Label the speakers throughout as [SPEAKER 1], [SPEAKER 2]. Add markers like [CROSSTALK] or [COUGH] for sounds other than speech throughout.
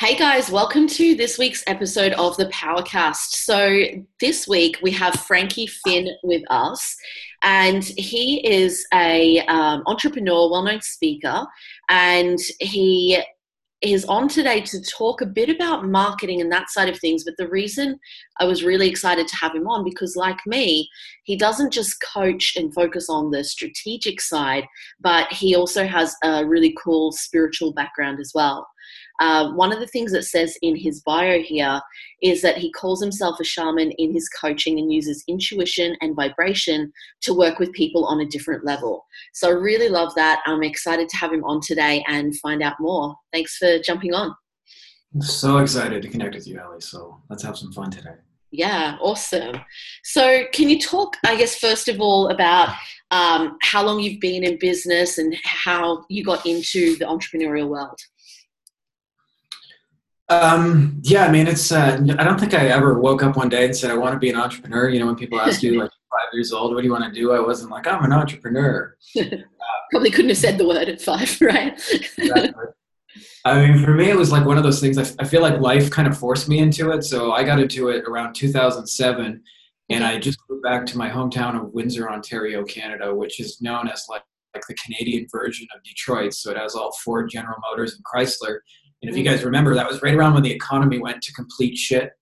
[SPEAKER 1] Hey guys, welcome to this week's episode of the Powercast. So, this week we have Frankie Finn with us, and he is a um, entrepreneur, well-known speaker, and he is on today to talk a bit about marketing and that side of things. But the reason I was really excited to have him on because, like me, he doesn't just coach and focus on the strategic side, but he also has a really cool spiritual background as well. Uh, one of the things that says in his bio here is that he calls himself a shaman in his coaching and uses intuition and vibration to work with people on a different level. So I really love that. I'm excited to have him on today and find out more. Thanks for jumping on.
[SPEAKER 2] I'm so excited to connect with you, Ellie. So let's have some fun today.
[SPEAKER 1] Yeah, awesome. So, can you talk, I guess, first of all, about um, how long you've been in business and how you got into the entrepreneurial world?
[SPEAKER 2] Um, yeah, I mean, it's. Uh, I don't think I ever woke up one day and said I want to be an entrepreneur. You know, when people ask you like [LAUGHS] five years old, what do you want to do? I wasn't like I'm an entrepreneur. [LAUGHS]
[SPEAKER 1] Probably couldn't have said the word at five, [LAUGHS] right?
[SPEAKER 2] exactly. I mean, for me, it was like one of those things. I, I feel like life kind of forced me into it. So I got into it around 2007, and I just moved back to my hometown of Windsor, Ontario, Canada, which is known as like like the Canadian version of Detroit. So it has all Ford, General Motors, and Chrysler and if you guys remember, that was right around when the economy went to complete shit.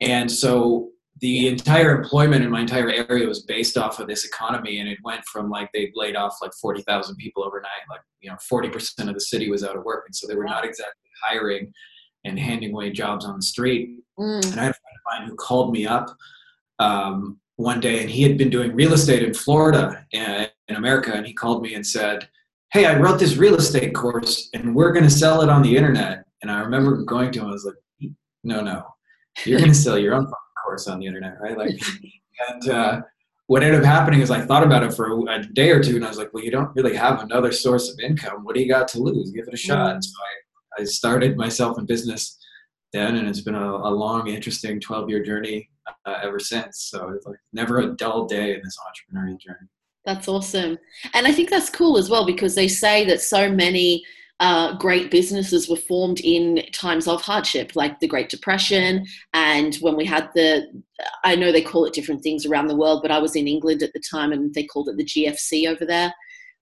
[SPEAKER 2] And so the entire employment in my entire area was based off of this economy. And it went from like they laid off like 40,000 people overnight. Like, you know, 40% of the city was out of work. And so they were not exactly hiring and handing away jobs on the street. Mm. And I had a friend of mine who called me up um, one day and he had been doing real estate in Florida and in America. And he called me and said, hey, I wrote this real estate course and we're going to sell it on the internet. And I remember going to him, I was like, no, no, you're going to sell your own course on the internet, right? Like, and uh, what ended up happening is I thought about it for a, a, day or two and I was like, well, you don't really have another source of income. What do you got to lose? Give it a shot. Mm-hmm. So I, I started myself in business then, and it's been a, a long, interesting 12 year journey uh, ever since. So it's like never a dull day in this entrepreneurial journey.
[SPEAKER 1] That's awesome. And I think that's cool as well because they say that so many uh, great businesses were formed in times of hardship, like the Great Depression. And when we had the, I know they call it different things around the world, but I was in England at the time and they called it the GFC over there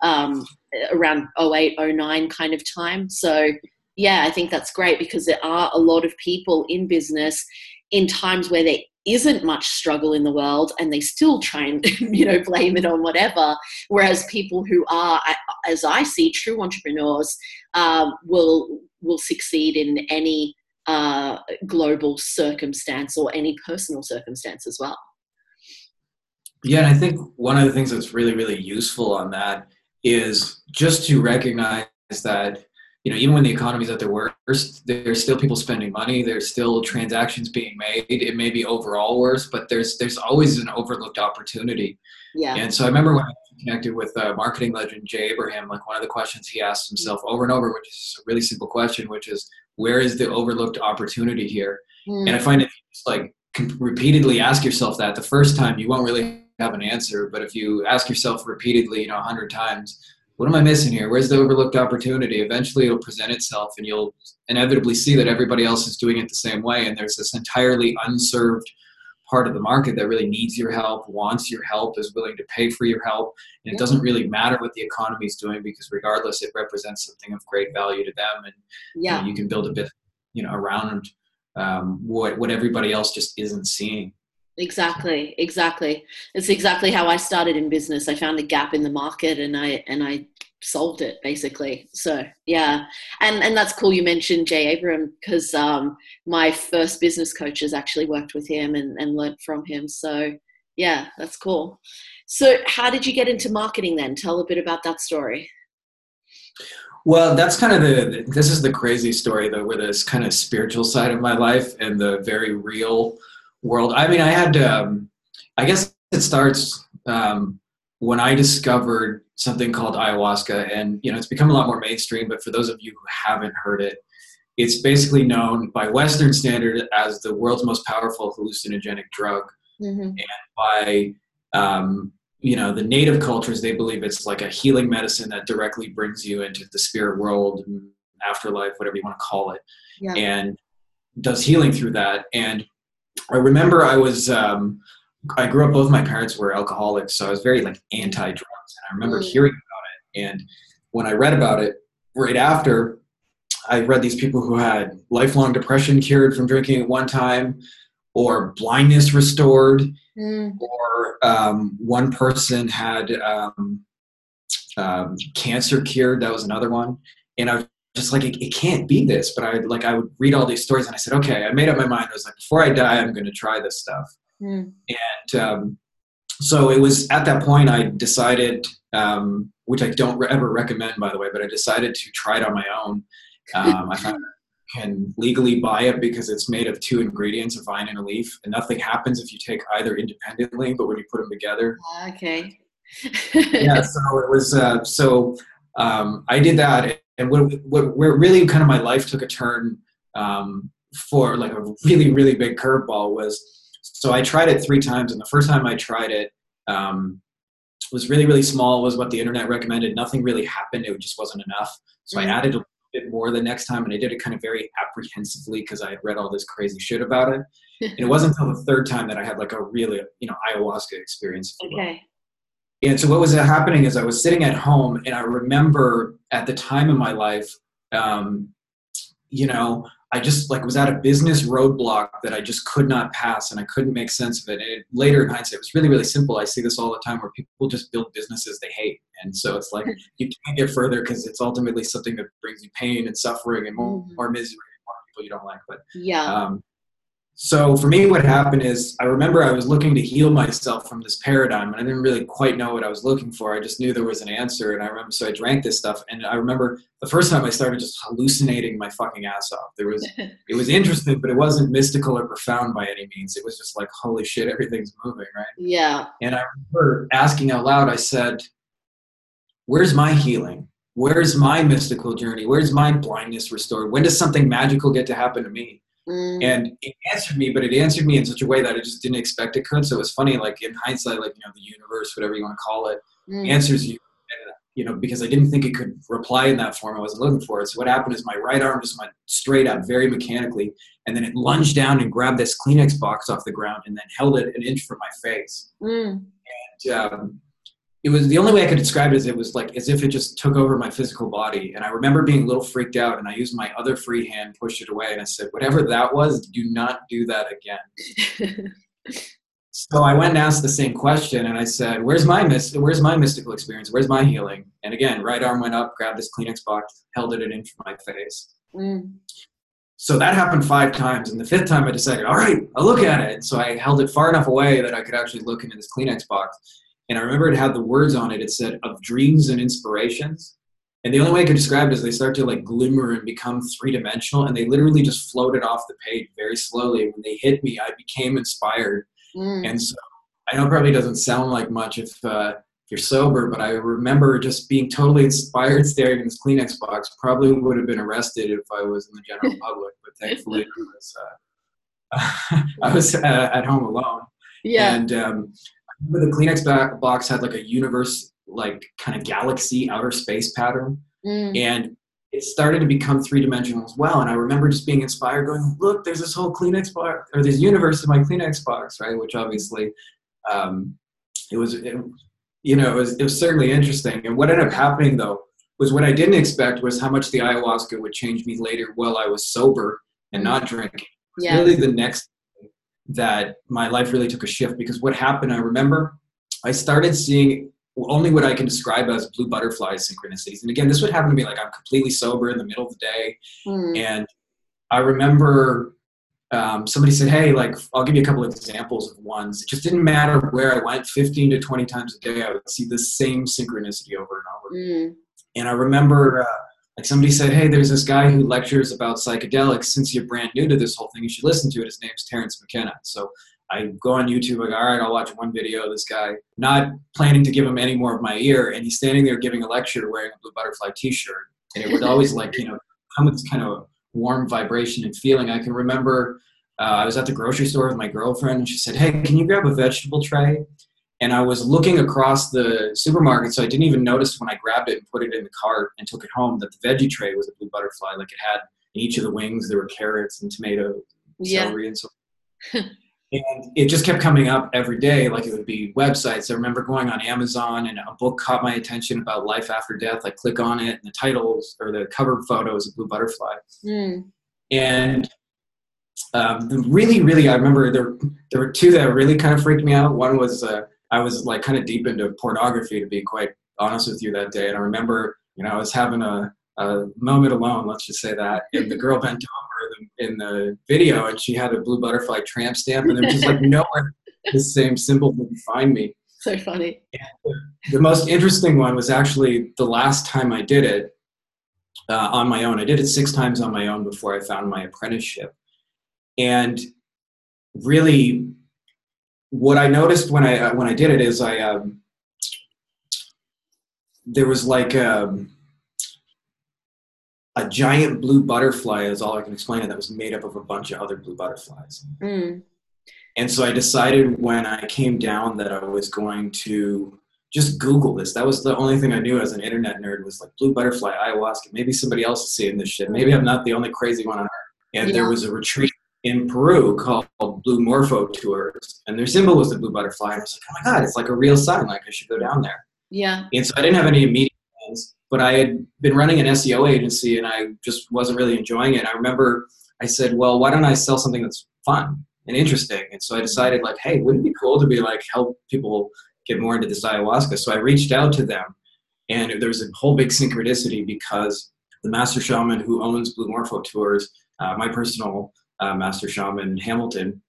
[SPEAKER 1] um, around 08, 09 kind of time. So, yeah, I think that's great because there are a lot of people in business in times where there isn't much struggle in the world and they still try and [LAUGHS] you know blame it on whatever. Whereas people who are as i see true entrepreneurs um, will will succeed in any uh, global circumstance or any personal circumstance as well.
[SPEAKER 2] Yeah and i think one of the things that's really really useful on that is just to recognize that you know, even when the economy's at their worst, there's still people spending money. There's still transactions being made. It may be overall worse, but there's there's always an overlooked opportunity. Yeah. And so I remember when I connected with uh, marketing legend Jay Abraham, like one of the questions he asked himself over and over, which is a really simple question, which is, where is the overlooked opportunity here? Mm. And I find it just like repeatedly ask yourself that the first time, you won't really have an answer. But if you ask yourself repeatedly, you know, a hundred times, what am I missing here? Where's the overlooked opportunity? Eventually it'll present itself and you'll inevitably see that everybody else is doing it the same way. And there's this entirely unserved part of the market that really needs your help, wants your help, is willing to pay for your help. And it doesn't really matter what the economy is doing because regardless, it represents something of great value to them. And yeah. you, know, you can build a bit, you know, around um, what, what everybody else just isn't seeing.
[SPEAKER 1] Exactly, exactly. It's exactly how I started in business. I found a gap in the market and I and I solved it basically. So yeah, and and that's cool. You mentioned Jay Abraham because um, my first business coaches actually worked with him and and learned from him. So yeah, that's cool. So how did you get into marketing then? Tell a bit about that story.
[SPEAKER 2] Well, that's kind of the this is the crazy story though, where this kind of spiritual side of my life and the very real world. I mean, I had, um, I guess it starts um, when I discovered something called ayahuasca, and you know, it's become a lot more mainstream. But for those of you who haven't heard it, it's basically known by Western standard as the world's most powerful hallucinogenic drug, mm-hmm. and by um, you know the native cultures, they believe it's like a healing medicine that directly brings you into the spirit world afterlife, whatever you want to call it,
[SPEAKER 1] Yeah.
[SPEAKER 2] and does healing through that. And I remember I was um, I grew up. Both my parents were alcoholics, so I was very like anti drugs. And I remember
[SPEAKER 1] Mm.
[SPEAKER 2] hearing about it, and when I read about it right after, I read these people who had lifelong depression cured from drinking at one time, or blindness restored,
[SPEAKER 1] Mm.
[SPEAKER 2] or um, one person had um, um, cancer cured. That was another one, and I was just like, it, it can't be this. But I like I would read all these stories, and I said, okay, I made up my mind. I was like, before I die, I'm going to try this stuff.
[SPEAKER 1] Mm.
[SPEAKER 2] And um, so it was at that point I decided, um, which I don't re- ever recommend, by the way, but I decided to try it on my own. Um, I found I can legally buy it because it's made of two ingredients, a vine and a leaf, and nothing happens if you take either independently. But when you put them together,
[SPEAKER 1] Okay.
[SPEAKER 2] yeah. [LAUGHS] So it was. Uh, so um, I did that, and what, what, where really kind of my life took a turn um, for like a really really big curveball was. So I tried it three times, and the first time I tried it um, was really really small. Was what the internet recommended. Nothing really happened. It just wasn't enough. So I
[SPEAKER 1] Mhm.
[SPEAKER 2] added a bit more the next time, and I did it kind of very apprehensively because I had read all this crazy shit about it. [LAUGHS] And it wasn't until the third time that I had like a really you know ayahuasca experience.
[SPEAKER 1] okay.
[SPEAKER 2] And so what was happening is I was sitting at home, and I remember at the time in my life, um, you know, I just like was at a business roadblock that I just could not pass, and I couldn't make sense of it. And it, later in hindsight, it was really, really simple. I see this all the time where people just build businesses they hate, and so it's like [LAUGHS] you can't get further because it's ultimately something that brings you pain and suffering and more,
[SPEAKER 1] Mhm.
[SPEAKER 2] more misery, and more people you don't like. But
[SPEAKER 1] Yeah.
[SPEAKER 2] um, so for me, what happened is I remember I was looking to heal myself from this paradigm, and I didn't really quite know what I was looking for. I just knew there was an answer, and I remember so I drank this stuff, and I remember the first time I started just hallucinating my fucking ass off. There was [LAUGHS] it was interesting, but it wasn't mystical or profound by any means. It was just like holy shit, everything's moving, right?
[SPEAKER 1] yeah.
[SPEAKER 2] And I remember asking out loud, I said, Where's my healing? Where's my mystical journey? Where's my blindness restored? When does something magical get to happen to me?
[SPEAKER 1] Mm.
[SPEAKER 2] And it answered me, but it answered me in such a way that I just didn't expect it could. So it was funny, like in hindsight, like, you know, the universe, whatever you want to call it,
[SPEAKER 1] Mm.
[SPEAKER 2] answers you. And, you know, because I didn't think it could reply in that form, I wasn't looking for it. So what happened is my right arm just went straight up, very mechanically, and then it lunged down and grabbed this Kleenex box off the ground and then held it an inch from my face
[SPEAKER 1] Mm.
[SPEAKER 2] um, it was the only way I could describe it is it was like as if it just took over my physical body. And I remember being a little freaked out, and I used my other free hand, pushed it away, and I said, "Whatever that was, do not do that again." So I went and asked the same question, and I said, "Where's my myst- Where's my mystical experience? Where's my healing?" And again, right arm went up, grabbed this Kleenex box, held it an inch from my face.
[SPEAKER 1] Mm.
[SPEAKER 2] So that happened five times, and the fifth time I decided, all right, I'll look at it. So I held it far enough away that I could actually look into this Kleenex box. And I remember it had the words on it. It said, of dreams and inspirations. And the only way I could describe it is they start to like glimmer and become three dimensional, and they literally just floated off the page very slowly. When they hit me, I became inspired.
[SPEAKER 1] Mm.
[SPEAKER 2] And so I know it probably doesn't sound like much if, uh, if you're sober, but I remember just being totally inspired staring in this Kleenex box. Probably would have been arrested if I was in the general [LAUGHS] public, but thankfully I was, uh, [LAUGHS] I was uh, at home alone.
[SPEAKER 1] yeah.
[SPEAKER 2] And um, the Kleenex box had like a universe, like kind of galaxy outer space pattern
[SPEAKER 1] Mm.
[SPEAKER 2] and it started to become three dimensional as well. And I remember just being inspired, going, "Look, there's this whole Kleenex box, or this universe in my Kleenex box, right?" Which obviously, um, it was, it, you know, it was, it was certainly interesting. And what ended up happening though was what I didn't expect was how much the ayahuasca would change me later while I was sober and not drinking.
[SPEAKER 1] Yeah.
[SPEAKER 2] really the next that my life really took a shift because what happened, I remember, I started seeing only what I can describe as blue butterfly synchronicities. And again, this would happen to me like I'm completely sober in the middle of the day.
[SPEAKER 1] Mm.
[SPEAKER 2] And I remember um, somebody said, Hey, like, I'll give you a couple of examples of ones. It just didn't matter where I went 15 to 20 times a day, I would see the same synchronicity over and over.
[SPEAKER 1] Mm.
[SPEAKER 2] And I remember, uh, like, somebody said, Hey, there's this guy who lectures about psychedelics. Since you're brand new to this whole thing, you should listen to it. His name's Terence McKenna. So I go on YouTube, like, all right, I'll watch one video of this guy, not planning to give him any more of my ear. And he's standing there giving a lecture wearing a blue butterfly t shirt. And it would always, like, you know, come with kind of warm vibration and feeling. I can remember uh, I was at the grocery store with my girlfriend, and she said, Hey, can you grab a vegetable tray? And I was looking across the supermarket, so I didn't even notice when I grabbed it and put it in the cart and took it home that the veggie tray was a blue butterfly. Like it had in each of the wings there were carrots and tomatoes,
[SPEAKER 1] Yeah.
[SPEAKER 2] celery, and so. Forth. [LAUGHS] And it just kept coming up every day. Like it would be websites. I remember going on Amazon and a book caught my attention about life after death. I click on it, and the titles or the cover photo is a blue butterfly
[SPEAKER 1] Mm.
[SPEAKER 2] and um, really, really, I remember there there were two that really kind of freaked me out. One was uh, I was like kind of deep into pornography, to be quite honest with you, that day. And I remember, you know, I was having a, a moment alone, let's just say that, and the girl bent over in the video, and she had a blue butterfly tramp stamp, and there was just like nowhere the same symbol would find me.
[SPEAKER 1] So funny.
[SPEAKER 2] The most interesting one was actually the last time I did it uh, on my own. I did it six times on my own before I found my apprenticeship. And really, what I noticed when I uh, when I did it is I um, there was like um, a giant blue butterfly is all I can explain it that was made up of a bunch of other blue butterflies.
[SPEAKER 1] Mm.
[SPEAKER 2] And so I decided when I came down that I was going to just Google this. That was the only thing I knew as an internet nerd was like blue butterfly ayahuasca. Maybe somebody else is seeing this shit. Maybe I'm not the only crazy one on earth. And
[SPEAKER 1] Yeah.
[SPEAKER 2] there was a retreat in Peru called Blue Morpho Tours, and their symbol was the blue butterfly. And I was like, oh my god, it's like a real sign. Like I should go down there.
[SPEAKER 1] Yeah.
[SPEAKER 2] And so I didn't have any immediate plans, but I had been running an SEO agency and I just wasn't really enjoying it. I remember I said, well, why don't I sell something that's fun and interesting? And so I decided, like, hey, wouldn't it be cool to be like help people get more into this ayahuasca? So I reached out to them, and there was a whole big synchronicity because the master shaman who owns Blue Morpho Tours, uh, my personal uh, master shaman Hamilton,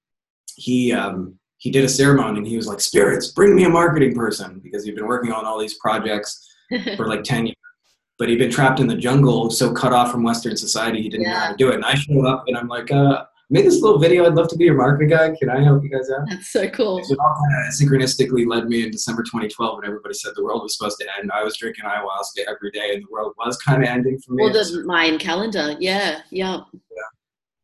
[SPEAKER 2] he um, he did a ceremony and he was like, "Spirits, bring me a marketing person," because he'd been working on all these projects [LAUGHS] for like 10 years. But he'd been trapped in the jungle, so cut off from Western society, he didn't know how to do it. And I showed up and I'm like, uh, made this little video. I'd love to be your marketing guy. Can I help you guys out?
[SPEAKER 1] That's so cool.
[SPEAKER 2] So it all kind of synchronistically led me in December 2012 when everybody said the world was supposed to end. I was drinking ayahuasca every day and the world was kind of ending for me.
[SPEAKER 1] Well, the Mayan calendar. Yeah. Yeah.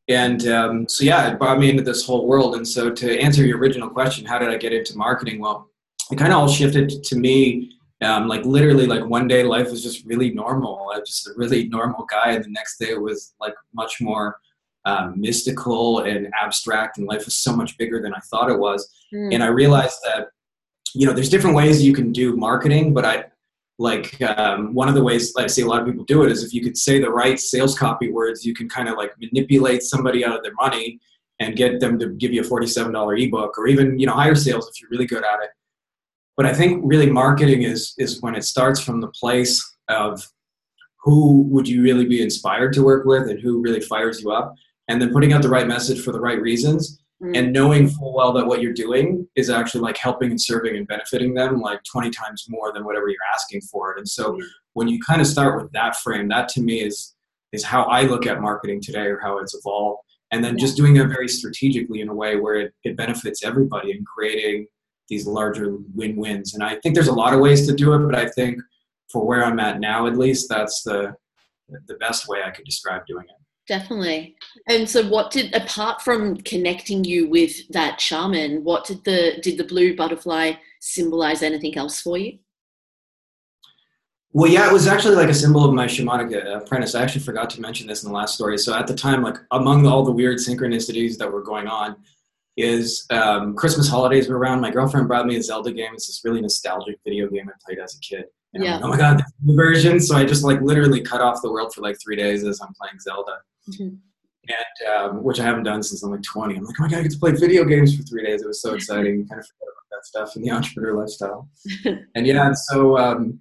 [SPEAKER 2] And um, so, yeah, it brought me into this whole world. And so, to answer your original question, how did I get into marketing? Well, it kind of all shifted to me. Um, like literally, like one day life was just really normal. I was just a really normal guy, and the next day it was like much more um, mystical and abstract, and life was so much bigger than I thought it was.
[SPEAKER 1] Mm.
[SPEAKER 2] And I realized that you know there's different ways you can do marketing, but I like um, one of the ways I see a lot of people do it is if you could say the right sales copy words, you can kind of like manipulate somebody out of their money and get them to give you a $47 ebook or even you know higher sales if you're really good at it. But I think really marketing is is when it starts from the place of who would you really be inspired to work with and who really fires you up and then putting out the right message for the right reasons
[SPEAKER 1] Mm.
[SPEAKER 2] and knowing full well that what you're doing is actually like helping and serving and benefiting them like 20 times more than whatever you're asking for. It and so
[SPEAKER 1] Mm.
[SPEAKER 2] when you kind of start with that frame that to me is is how i look at marketing today or how it's evolved. And then just doing it very strategically in a way where it, it benefits everybody and creating these larger win-wins. And i think there's a lot of ways to do it but i think for where i'm at now at least that's the the best way i could describe doing it
[SPEAKER 1] Definitely. And so what did apart from connecting you with that shaman, what did the did the blue butterfly symbolize anything else for you?
[SPEAKER 2] Well, yeah, it was actually like a symbol of my shamanic uh, apprentice. I actually forgot to mention this in the last story. So at the time, like among all the weird synchronicities that were going on, is um, Christmas holidays were around. My girlfriend brought me a Zelda game. It's this really nostalgic video game I played as a kid. And
[SPEAKER 1] Yeah.
[SPEAKER 2] like, oh my god, this new version. So I just like literally cut off the world for like three days as I'm playing Zelda,
[SPEAKER 1] Mhm.
[SPEAKER 2] and um, which I haven't done since I'm like 20. I'm like, oh my god, I get to play video games for three days. It was so exciting. [LAUGHS] kind of forgot about that stuff in the entrepreneur lifestyle. [LAUGHS] and yeah, and so um,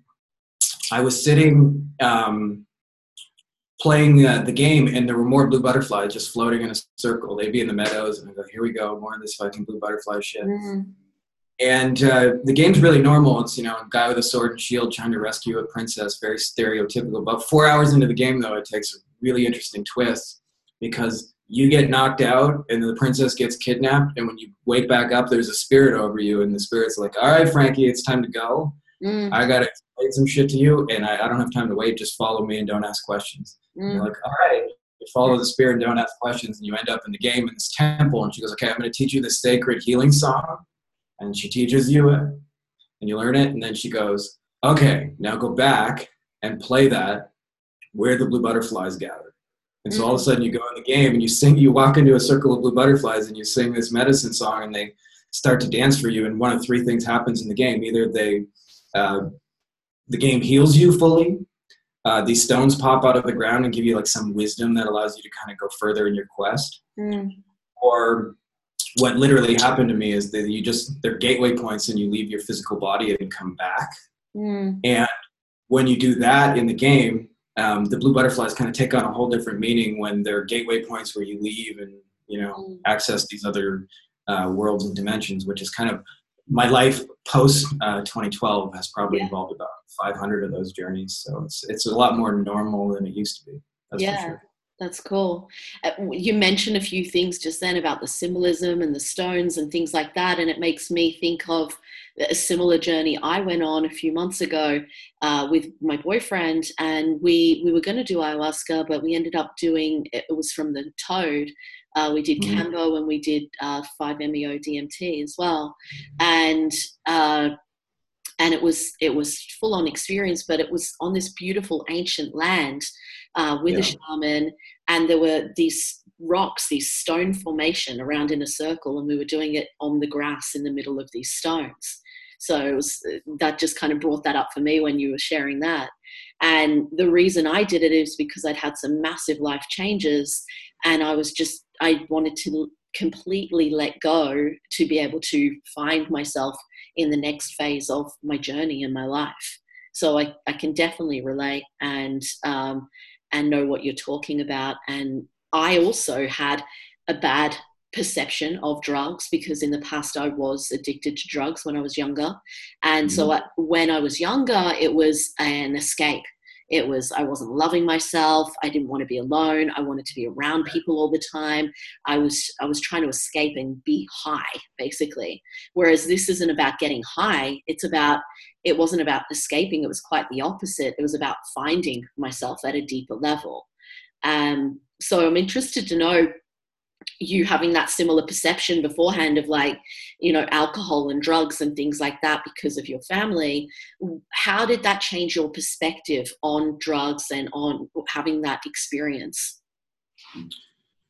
[SPEAKER 2] I was sitting um, playing uh, the game, and there were more blue butterflies just floating in a circle. They'd be in the meadows, and I go, "Here we go, more of this fucking blue butterfly shit."
[SPEAKER 1] Mm.
[SPEAKER 2] And uh, the game's really normal. It's you know a guy with a sword and shield trying to rescue a princess, very stereotypical. About four hours into the game, though, it takes a really interesting twist because you get knocked out and the princess gets kidnapped, and when you wake back up, there's a spirit over you, and the spirit's like, "All right, Frankie, it's time to go."
[SPEAKER 1] Mm.
[SPEAKER 2] I gotta explain some shit to you, and I, I don't have time to wait. Just follow me and don't ask questions. And
[SPEAKER 1] Mm.
[SPEAKER 2] you're like, all right. You follow the spirit and don't ask questions, and you end up in the game in this temple. And she goes, okay, I'm gonna teach you this sacred healing song, and she teaches you it. and you learn it, and then she goes, "Okay, now go back and play that where the blue butterflies gather." And so all of a sudden you go in the game and you sing, you walk into a circle of blue butterflies and you sing this medicine song, and they start to dance for you. And one of three things happens in the game: either they uh, the game heals you fully. Uh, these stones pop out of the ground and give you like some wisdom that allows you to kind of go further in your quest.
[SPEAKER 1] Mm.
[SPEAKER 2] Or what literally happened to me is that you just they're gateway points and you leave your physical body and come back.
[SPEAKER 1] Mm.
[SPEAKER 2] And when you do that in the game, um, the blue butterflies kind of take on a whole different meaning when they're gateway points where you leave and you know
[SPEAKER 1] Mm.
[SPEAKER 2] access these other uh, worlds and dimensions, which is kind of my life post uh, 2012 has probably
[SPEAKER 1] Yeah.
[SPEAKER 2] involved about 500 of those journeys. So it's it's a lot more normal than it used to be. That's
[SPEAKER 1] Yeah.
[SPEAKER 2] for sure.
[SPEAKER 1] That's cool. Uh, You mentioned a few things just then about the symbolism and the stones and things like that, and it makes me think of a similar journey I went on a few months ago uh, with my boyfriend, and we we were going to do ayahuasca, but we ended up doing it was from the toad. Uh, we did
[SPEAKER 2] Mhm.
[SPEAKER 1] Kambo and we did uh, 5-MeO DMT as well, and uh, and it was it was full on experience, but it was on this beautiful ancient land uh, with a shaman, and there were these rocks, these stone formation around in a circle, and we were doing it on the grass in the middle of these stones. So was that just kind of brought that up for me when you were sharing that. And the reason I did it is because I'd had some massive life changes, and I was just I wanted to completely let go to be able to find myself in the next phase of my journey in my life. So I, I can definitely relate and um, and know what you're talking about. And I also had a bad perception of drugs because in the past I was addicted to drugs when I was younger. And so I, when I was younger, it was an escape. It was, I wasn't loving myself. I didn't want to be alone. I wanted to be around people all the time. I was, I was trying to escape and be high, basically. Whereas this isn't about getting high. It's about, it wasn't about escaping. It was quite the opposite. It was about finding myself at a deeper level. Um, so I'm interested to know you having that similar perception beforehand of like you know alcohol and drugs and things like that because of your family how did that change your perspective on drugs and on having that experience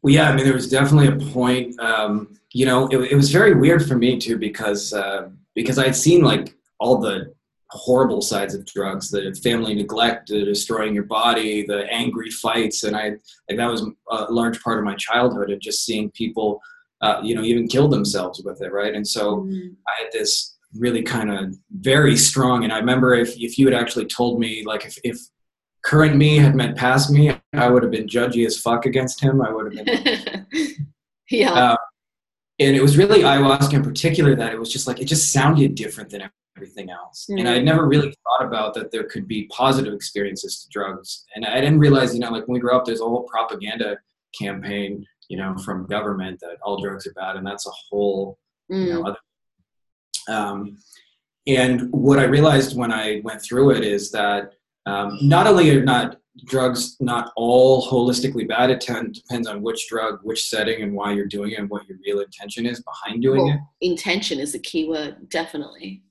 [SPEAKER 2] Well, yeah, I mean, there was definitely a point. Um, you know, it, it was very weird for me too because uh, because I had seen like all the horrible sides of drugs, the family neglect, the destroying your body, the angry fights, and I like that was a large part of my childhood of just seeing people, uh, you know, even kill themselves with it, right? And so I had this really kind of very strong, and I remember if if you had actually told me like if if current me had met past me, I would have been judgy as fuck against him. I would have been [LAUGHS]
[SPEAKER 1] yeah
[SPEAKER 2] uh, and it was really ayahuasca in particular that it was just like it just sounded different than everything else. And i had never really thought about that there could be positive experiences to drugs. And i didn't realize you know like when we grew up there's a whole propaganda campaign you know from government that all drugs are bad and that's a whole you know
[SPEAKER 1] Mm,
[SPEAKER 2] other um, and what i realized when i went through it is that um, not only are not drugs not all holistically bad it tend, depends on which drug which setting and why you're doing it and what your real intention is behind doing
[SPEAKER 1] well,
[SPEAKER 2] it.
[SPEAKER 1] intention is a key word definitely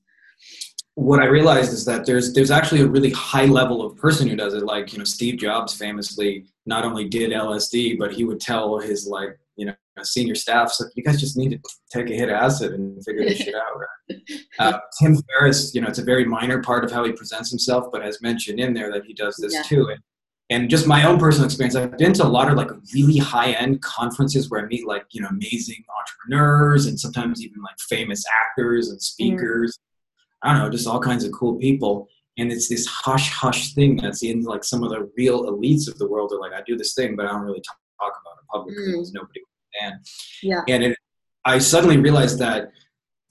[SPEAKER 2] what i realized is that there's there's actually a really high level of person who does it. Like you know steve jobs famously not only did lsd but he would tell his like you know senior staff so you guys just need to take a hit of acid and figure this shit out right? [LAUGHS] Uh, tim ferriss you know it's a very minor part of how he presents himself but has mentioned in there that he does this
[SPEAKER 1] Yeah.
[SPEAKER 2] too. And, and just my own personal experience i've been to a lot of like really high end conferences where i meet like you know amazing entrepreneurs and sometimes even like famous actors and speakers i don't know just all kinds of cool people. And it's this hush hush thing that's in like some of the real elites of the world. Are like i do this thing but i don't really talk, talk about it publicly
[SPEAKER 1] Mm.
[SPEAKER 2] because nobody understand.
[SPEAKER 1] Yeah.
[SPEAKER 2] And it, i suddenly realized that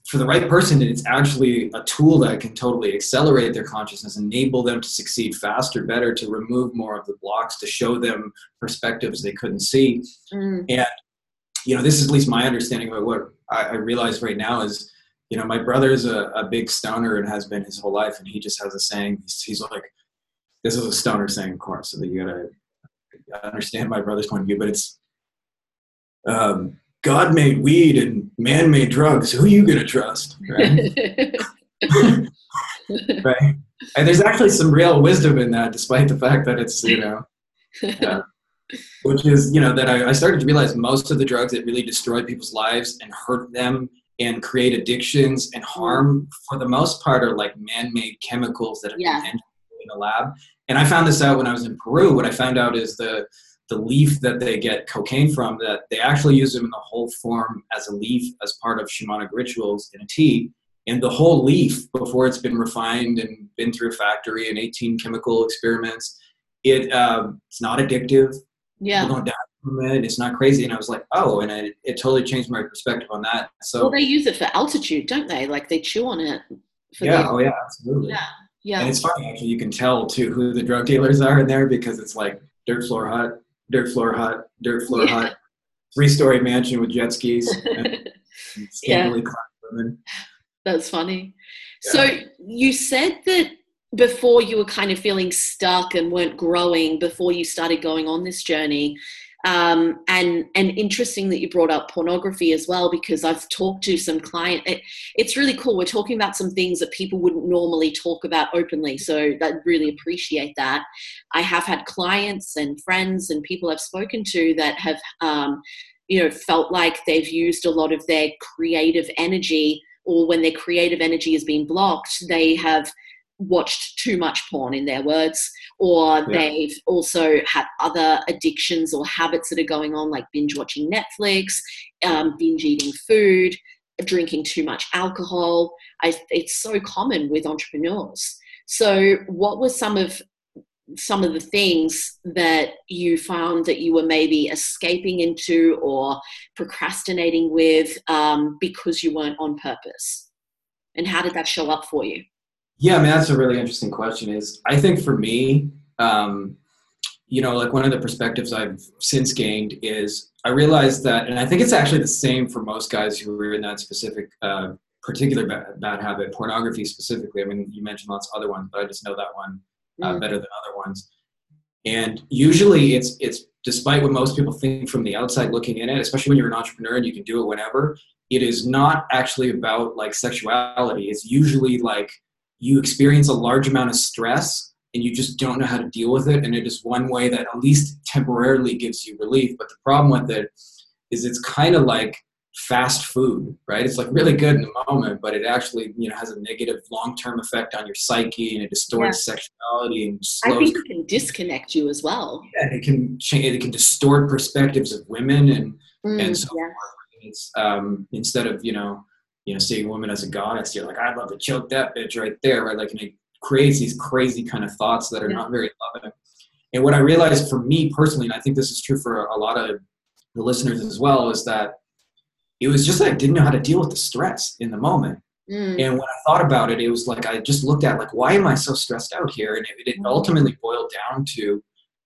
[SPEAKER 2] for the right person it's actually a tool that can totally accelerate their consciousness enable them to succeed faster better to remove more of the blocks to show them perspectives they couldn't see.
[SPEAKER 1] Mm,
[SPEAKER 2] you know this is at least my understanding of what i, I realize right now is you know my brother's a, a big stoner and has been his whole life and he just has a saying he's, he's like this is a stoner saying of course so that you gotta understand my brother's point of view but it's um, god made weed and man made drugs who are you gonna trust right? [LAUGHS] [LAUGHS] right. And there's actually some real wisdom in that, despite the fact that it's you know, uh, which is you know that I, I started to realize most of the drugs that really destroy people's lives and hurt them and create addictions and harm for the most part are like man-made chemicals that have
[SPEAKER 1] Yeah.
[SPEAKER 2] been engineered in a lab. And I found this out when I was in Peru. What I found out is the the leaf that they get cocaine from that they actually use them in the whole form as a leaf as part of shamanic rituals in a tea. And the whole leaf, before it's been refined and been through a factory and 18 chemical experiments, it um, it's not addictive
[SPEAKER 1] Yeah.
[SPEAKER 2] people don't die from it. It's not crazy. And I was like, oh, and it, it totally changed my perspective on that. So
[SPEAKER 1] Well, they use it for altitude, don't they? Like they chew on it. For
[SPEAKER 2] yeah,
[SPEAKER 1] the-
[SPEAKER 2] oh yeah, absolutely.
[SPEAKER 1] yeah. Yeah.
[SPEAKER 2] And it's funny actually. You can tell too who the drug dealers are in there because it's like dirt floor hut, dirt floor hut, dirt floor
[SPEAKER 1] Yeah.
[SPEAKER 2] hut, three story mansion with jet skis, [LAUGHS] clad women.
[SPEAKER 1] That's funny. So you said that before you were kind of feeling stuck and weren't growing before you started going on this journey. Um, and and interesting that you brought up pornography as well because I've talked to some client. It, it's really cool. We're talking about some things that people wouldn't normally talk about openly. So I really appreciate that. I have had clients and friends and people I've spoken to that have um, you know felt like they've used a lot of their creative energy or when their creative energy has been blocked, they have watched too much porn in their words, or
[SPEAKER 2] Yeah.
[SPEAKER 1] they've also had other addictions or habits that are going on, like binge watching Netflix, um, binge eating food, drinking too much alcohol. I, it's so common with entrepreneurs. So, what were some of some of the things that you found that you were maybe escaping into or procrastinating with um, because you weren't on purpose? And how did that show up for you?
[SPEAKER 2] Yeah, I mean that's a really interesting question. Is I think for me, um, you know, like one of the perspectives I've since gained is I realized that, and I think it's actually the same for most guys who are in that specific uh, particular bad, bad habit, pornography specifically. I mean, you mentioned lots of other ones, but I just know that one uh,
[SPEAKER 1] Mm.
[SPEAKER 2] better than other ones. And usually, it's it's despite what most people think from the outside looking in it, especially when you're an entrepreneur and you can do it whenever. It is not actually about like sexuality. It's usually like you experience a large amount of stress and you just don't know how to deal with it. And it is one way that at least temporarily gives you relief. But the problem with it is it's kind of like fast food, right? It's like really good in the moment, but it actually, you know, has a negative long-term effect on your psyche and it distorts sexuality and
[SPEAKER 1] I think it can disconnect you as well.
[SPEAKER 2] and it can change, it can distort perspectives of women and
[SPEAKER 1] Mm,
[SPEAKER 2] and so
[SPEAKER 1] yeah.
[SPEAKER 2] it's um, instead of you know you know seeing a woman as a goddess you're like i'd love to choke that bitch right there right like and it creates these crazy kind of thoughts that are
[SPEAKER 1] Yeah.
[SPEAKER 2] not very loving and what i realized for me personally and i think this is true for a lot of the listeners as well is that it was just that i didn't know how to deal with the stress in the moment
[SPEAKER 1] Mm,
[SPEAKER 2] and when I thought about it, it was like I just looked at like, why am I so stressed out here? And it, it ultimately boiled down to,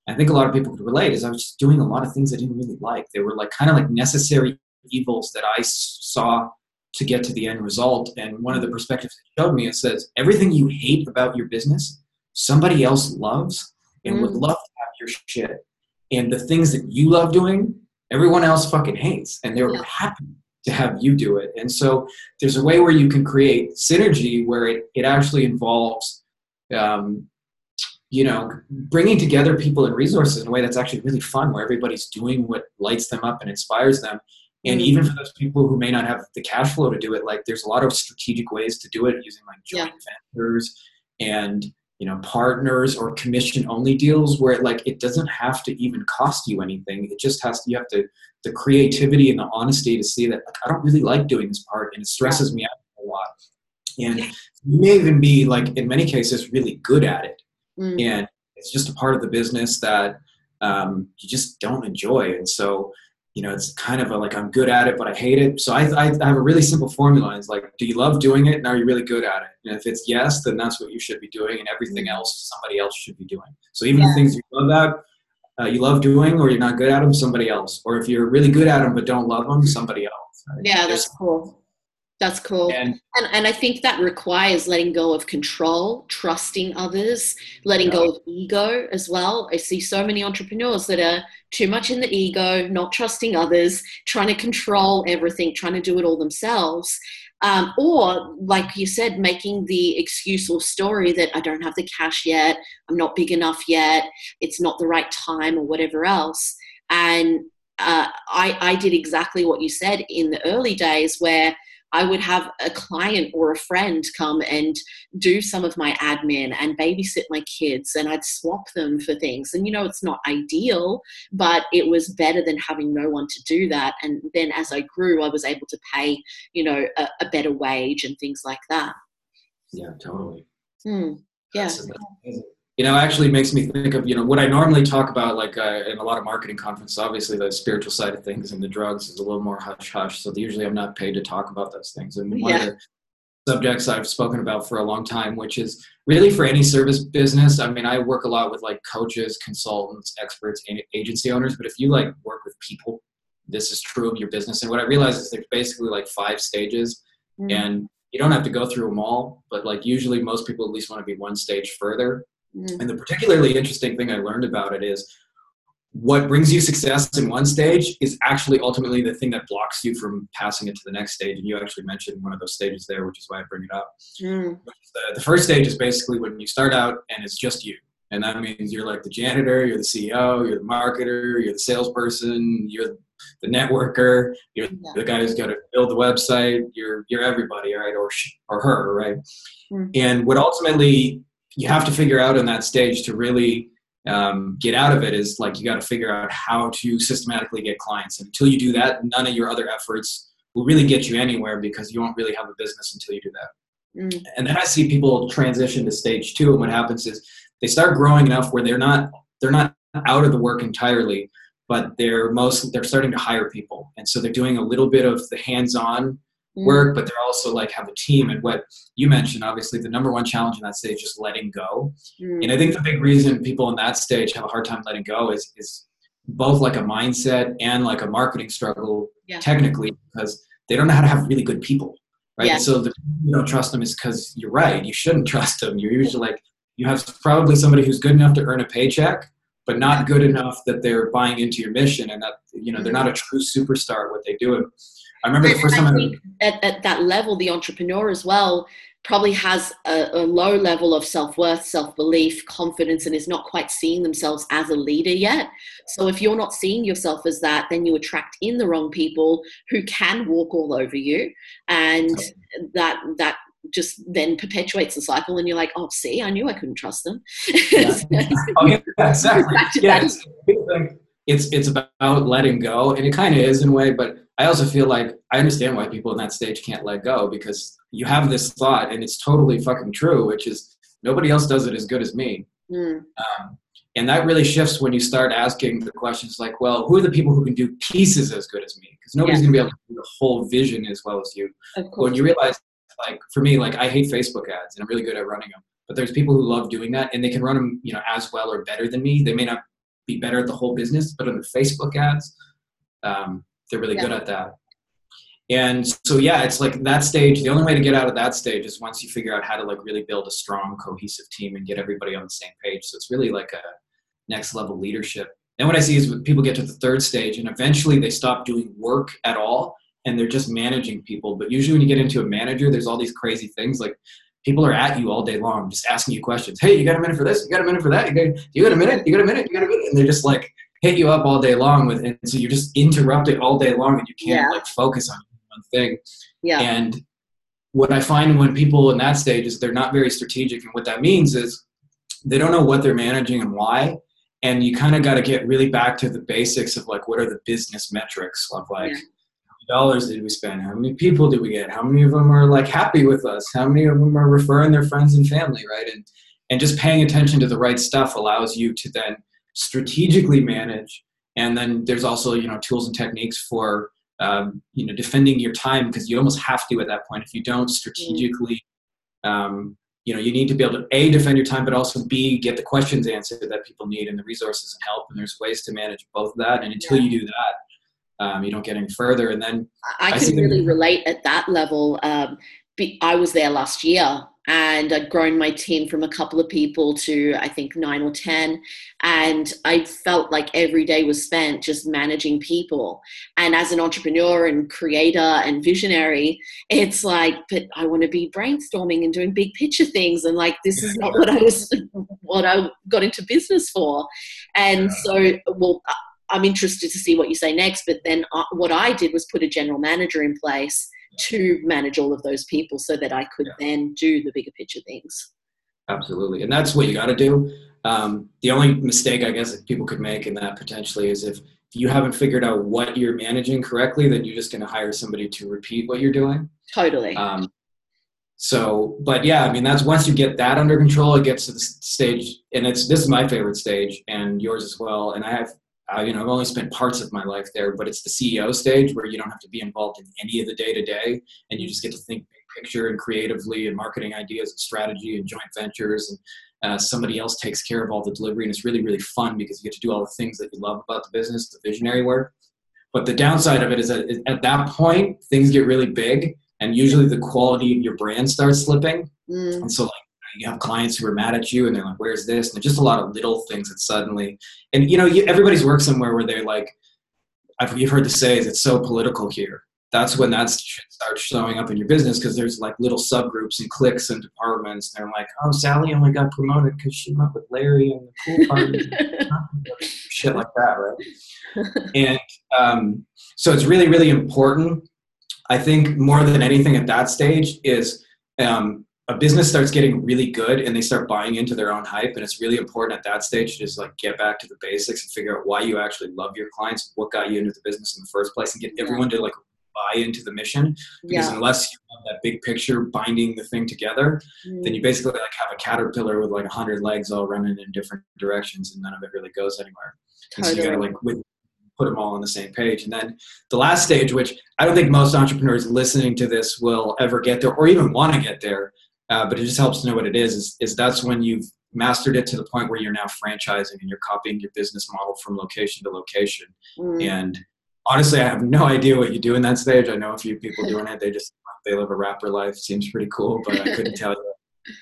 [SPEAKER 2] I think a lot of people could relate, is I was just doing a lot of things I didn't really like. They were like kind of like necessary evils that I saw to get to the end result. And one of the perspectives it showed me is says everything you hate about your business, somebody else loves and would
[SPEAKER 1] Mm.
[SPEAKER 2] love to have your shit. And the things that you love doing, everyone else fucking hates, and they're
[SPEAKER 1] Yeah.
[SPEAKER 2] happy to have you do it. And so there's a way where you can create synergy where it, it actually involves um, you know bringing together people and resources in a way that's actually really fun where everybody's doing what lights them up and inspires them and
[SPEAKER 1] Mm.
[SPEAKER 2] even for those people who may not have the cash flow to do it like there's a lot of strategic ways to do it using like joint ventures and you know partners or commission only deals where it, like it doesn't have to even cost you anything. It just has to, you have to the creativity and the honesty to see that like i don't really like doing this part and it stresses me out a lot. And you may even be like in many cases really good at it.
[SPEAKER 1] Mm,
[SPEAKER 2] and it's just a part of the business that um, you just don't enjoy. And so you know it's kind of a, like i'm good at it but i hate it. So I, I have a really simple formula. It's like do you love doing it? And are you really good at it. And if it's yes then that's what you should be doing and everything else somebody else should be doing. So even
[SPEAKER 1] Yeah.
[SPEAKER 2] the things you love at uh, you love doing or you're not good at them somebody else. Or if you're really good at them but don't love them somebody else. Right?
[SPEAKER 1] Yeah,
[SPEAKER 2] There's-
[SPEAKER 1] that's cool. That's cool.
[SPEAKER 2] and
[SPEAKER 1] And, and I think that requires letting go of control, trusting others, letting go of ego as well. I see so many entrepreneurs that are too much in the ego, not trusting others, trying to control everything, trying to do it all themselves. Um, or, like you said, making the excuse or story that I don't have the cash yet, I'm not big enough yet, it's not the right time, or whatever else. And uh, I, I did exactly what you said in the early days where I would have a client or a friend come and do some of my admin and babysit my kids, and I'd swap them for things. And you know, it's not ideal, but it was better than having no one to do that. And then as I grew, I was able to pay, you know, a, a better wage and things like that.
[SPEAKER 2] Yeah, totally.
[SPEAKER 1] Mm, yeah.
[SPEAKER 2] You know, actually makes me think of, you know, what I normally talk about, like uh, in a lot of marketing conferences, obviously the spiritual side of things and the drugs is a little more hush hush. So usually I'm not paid to talk about those things. And one yeah. of the subjects I've spoken about for a long time, which is really for any service business. I mean, I work a lot with like coaches, consultants, experts, agency owners, but if you like work with people, this is true of your business. And what I realize is there's basically like five stages mm. and you don't have to go through them all, but like usually most people at least want to be one stage further Mm-hmm. And the particularly interesting thing I learned about it is what brings you success in one stage is actually ultimately the thing that blocks you from passing it to the next stage. And you actually mentioned one of those stages there, which is why I bring it up. Mm. The, the first stage is basically when you start out and it's just you. And that means you're like the janitor, you're the CEO, you're the marketer, you're the salesperson, you're the networker, you're yeah. the guy who's got to build the website, you're you're everybody, right? Or or her, right? Mm. And what ultimately you have to figure out in that stage to really um, get out of it is like you got to figure out how to systematically get clients. And until you do that, none of your other efforts will really get you anywhere because you won't really have a business until you do that. Mm. And then I see people transition to stage two, and what happens is they start growing enough where they're not they're not out of the work entirely, but they're most they're starting to hire people, and so they're doing a little bit of the hands-on. Work, but they're also like have a team. And what you mentioned, obviously, the number one challenge in that stage is just letting go. Mm. And I think the big reason people in that stage have a hard time letting go is is both like a mindset and like a marketing struggle yeah. technically because they don't know how to have really good people right yeah. so the you don't trust them is because you're right you shouldn't [LAUGHS] trust them you're usually like you have probably somebody who's good enough to earn a paycheck but not good enough that they're buying into your mission and that you know they're not a true superstar at what they do I remember the first time
[SPEAKER 1] I, at, at that level, the entrepreneur as well probably has a, a low level of self worth, self belief, confidence, and is not quite seeing themselves as a leader yet. So, if you're not seeing yourself as that, then you attract in the wrong people who can walk all over you, and that that just then perpetuates the cycle and you're like oh see i knew i couldn't trust them.
[SPEAKER 2] Yeah. [LAUGHS] [LAUGHS] oh, yeah, exactly. yeah, it's, it's, it's about letting go and it kind of is in a way but I also feel like I understand why people in that stage can't let go because you have this thought and it's totally fucking true, which is nobody else does it as good as me. Mm. Um, and that really shifts when you start asking the questions like, well, who are the people who can do pieces as good as me? Because nobody's yeah. going to be able to do the whole vision as well as you. When you realize, like, for me, like, I hate Facebook ads and I'm really good at running them. But there's people who love doing that and they can run them, you know, as well or better than me. They may not be better at the whole business, but on the Facebook ads, um, they're really yeah. good at that. And so yeah, it's like that stage. The only way to get out of that stage is once you figure out how to like really build a strong, cohesive team and get everybody on the same page. So it's really like a next level leadership. And what I see is when people get to the third stage and eventually they stop doing work at all and they're just managing people. But usually when you get into a manager, there's all these crazy things like people are at you all day long, just asking you questions. Hey, you got a minute for this? You got a minute for that? You got, you got a minute? You got a minute? You got a minute? And they're just like, hit you up all day long with and so you're just interrupted all day long and you can't yeah. like focus on one thing. Yeah. And what i find when people in that stage is they're not very strategic and what that means is they don't know what they're managing and why and you kind of got to get really back to the basics of like what are the business metrics of like yeah. dollars did we spend? How many people did we get? How many of them are like happy with us? How many of them are referring their friends and family right? And and just paying attention to the right stuff allows you to then strategically manage. And then there's also you know tools and techniques for um, you know defending your time because you almost have to at that point. If you don't strategically, um, you know you need to be able to a defend your time, but also b get the questions answered that people need and the resources and help. And there's ways to manage both of that. And until yeah. you do that, um, you don't get any further. And then
[SPEAKER 1] I, I can really relate at that level. Um, I was there last year and I'd grown my team from a couple of people to I think nine or 10. And I felt like every day was spent just managing people. And as an entrepreneur and creator and visionary, it's like, but I want to be brainstorming and doing big picture things. And like, this is not what I was, what I got into business for. And so, well, I'm interested to see what you say next. But then uh, what I did was put a general manager in place to manage all of those people so that I could yeah. then do the bigger picture things.
[SPEAKER 2] Absolutely. And that's what you got to do. Um, the only mistake I guess that people could make in that potentially is if you haven't figured out what you're managing correctly, then you're just going to hire somebody to repeat what you're doing.
[SPEAKER 1] Totally.
[SPEAKER 2] Um, so, but yeah, I mean, that's once you get that under control, it gets to the stage, and it's this is my favorite stage, and yours as well. And I have uh, you know, I've only spent parts of my life there, but it's the CEO stage where you don't have to be involved in any of the day to day, and you just get to think big picture and creatively and marketing ideas and strategy and joint ventures, and uh, somebody else takes care of all the delivery, and it's really really fun because you get to do all the things that you love about the business, the visionary work. But the downside of it is that at that point things get really big, and usually the quality of your brand starts slipping, mm. and so like you have clients who are mad at you and they're like, where's this? And just a lot of little things that suddenly, and you know, you, everybody's worked somewhere where they're like, I've, you've heard the say is it's so political here. That's when that starts showing up in your business because there's like little subgroups and cliques and departments. And they're like, oh, Sally only got promoted because she went with Larry and the cool [LAUGHS] party. Shit like that, right? and um, so it's really, really important. I think more than anything at that stage is um, a business starts getting really good and they start buying into their own hype and it's really important at that stage to just like get back to the basics and figure out why you actually love your clients what got you into the business in the first place and get yeah. everyone to like buy into the mission because yeah. unless you have that big picture binding the thing together mm. then you basically like have a caterpillar with like a hundred legs all running in different directions and none of it really goes anywhere totally. so you gotta like with put them all on the same page. And then the last stage, which I don't think most entrepreneurs listening to this will ever get there or even want to get there, uh, but it just helps to know what it is, is. Is that's when you've mastered it to the point where you're now franchising and you're copying your business model from location to location. Mm. And honestly, I have no idea what you do in that stage. I know a few people doing it. They just they live a rapper life. Seems pretty cool, but I couldn't tell you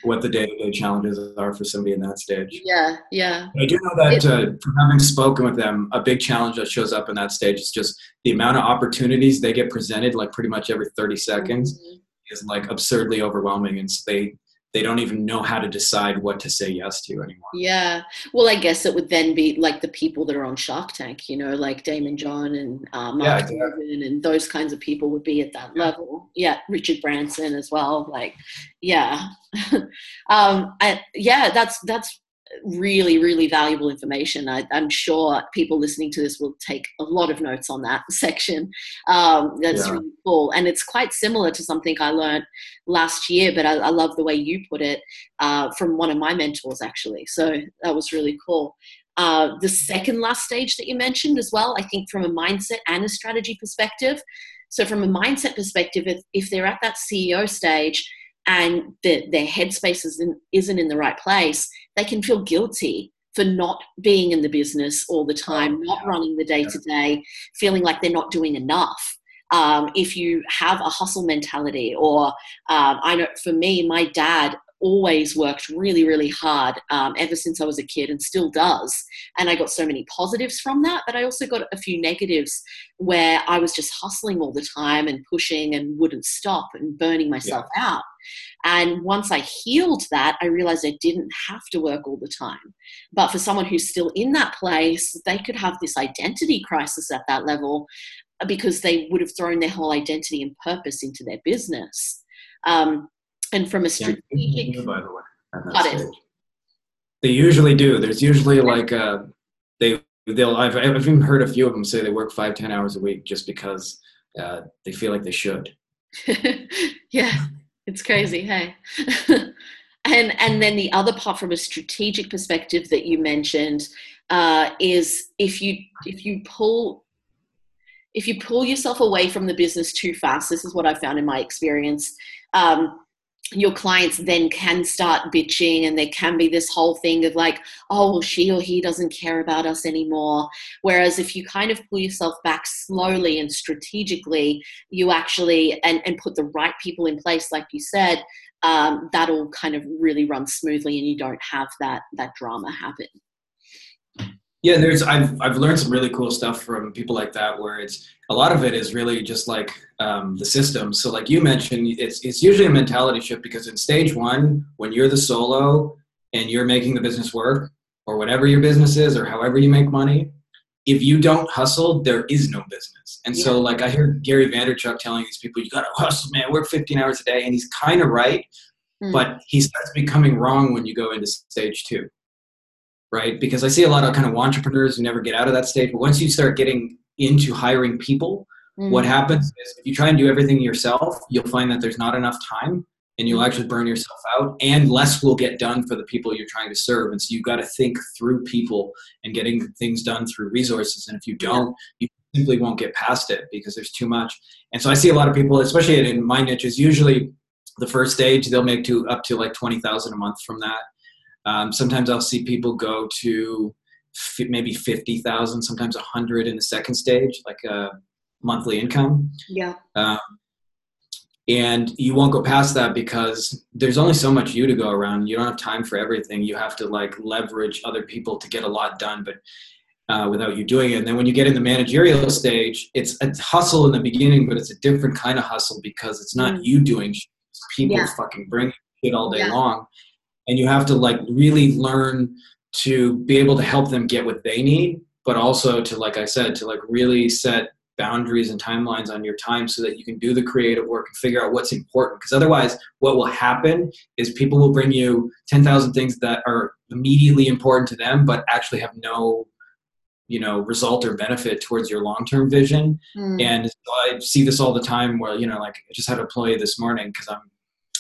[SPEAKER 2] what the day-to-day challenges are for somebody in that stage.
[SPEAKER 1] Yeah, yeah.
[SPEAKER 2] But I do know that uh, from having spoken with them, a big challenge that shows up in that stage is just the amount of opportunities they get presented, like pretty much every 30 seconds. Mm-hmm is like absurdly overwhelming and so they they don't even know how to decide what to say yes to anymore.
[SPEAKER 1] Yeah. Well, I guess it would then be like the people that are on Shark Tank, you know, like Daymond John and uh, Mark yeah, and those kinds of people would be at that yeah. level. Yeah. Richard Branson as well. Like, yeah. [LAUGHS] um, I, yeah, that's, that's really, really valuable information. I, am sure people listening to this will take a lot of notes on that [LAUGHS] section. Um, that's yeah. really cool. And it's quite similar to something I learned last year, but I, I love the way you put it uh, from one of my mentors, actually. So that was really cool. Uh, the second last stage that you mentioned as well, I think from a mindset and a strategy perspective. So, from a mindset perspective, if, if they're at that CEO stage, and the, their headspace isn't, isn't in the right place, they can feel guilty for not being in the business all the time, oh, not running the day to day, feeling like they're not doing enough. Um, if you have a hustle mentality, or um, I know for me, my dad always worked really, really hard um, ever since I was a kid and still does. And I got so many positives from that, but I also got a few negatives where I was just hustling all the time and pushing and wouldn't stop and burning myself yeah. out. And once I healed that, I realized I didn't have to work all the time. But for someone who's still in that place, they could have this identity crisis at that level because they would have thrown their whole identity and purpose into their business. Um, and from a strategic
[SPEAKER 2] yeah, by the way they usually do. There's usually like a uh, they they'll I've, I've even heard a few of them say they work five ten hours a week just because uh, they feel like they should. [LAUGHS]
[SPEAKER 1] Yeah it's crazy hey. [LAUGHS] And and then the other part from a strategic perspective that you mentioned uh, is if you if you pull if you pull yourself away from the business too fast this is what i found in my experience um, your clients then can start bitching and there can be this whole thing of like oh she or he doesn't care about us anymore. Whereas if you kind of pull yourself back slowly and strategically you actually and, and put the right people in place like you said um, that'll kind of really run smoothly and you don't have that that drama happen
[SPEAKER 2] yeah there's i've i've learned some really cool stuff from people like that where it's a lot of it is really just like um, the system so like you mentioned it's it's usually a mentality shift because in stage one when you're the solo and you're making the business work or whatever your business is or however you make money if you don't hustle there is no business and yeah. so like i hear gary vaynerchuk telling these people you gotta hustle man work 15 hours a day and he's kind of right mm. but he starts becoming wrong when you go into stage two right? Because I see a lot of kind of entrepreneurs who never get out of that stage. But once you start getting into hiring people, mm-hmm. what happens is if you try and do everything yourself, you'll find that there's not enough time and you'll actually burn yourself out and less will get done for the people you're trying to serve. And so you've got to think through people and getting things done through resources. And if you don't, you simply won't get past it because there's too much. And so I see a lot of people, especially in my niches, usually the first stage they'll make to up to like 20,000 a month from that um, sometimes I'll see people go to maybe 50,000, sometimes 100 in the second stage, like a monthly income.
[SPEAKER 1] Yeah. Um,
[SPEAKER 2] and you won't go past that because there's only so much you to go around. You don't have time for everything. You have to like leverage other people to get a lot done, but uh, without you doing it. And then when you get in the managerial stage, it's a hustle in the beginning, but it's a different kind of hustle because it's not mm. you doing shit. people yeah. fucking bring it all day yeah. long and you have to like really learn to be able to help them get what they need but also to like i said to like really set boundaries and timelines on your time so that you can do the creative work and figure out what's important because otherwise what will happen is people will bring you 10,000 things that are immediately important to them but actually have no you know result or benefit towards your long-term vision mm. and i see this all the time where you know like i just had a employee this morning because i'm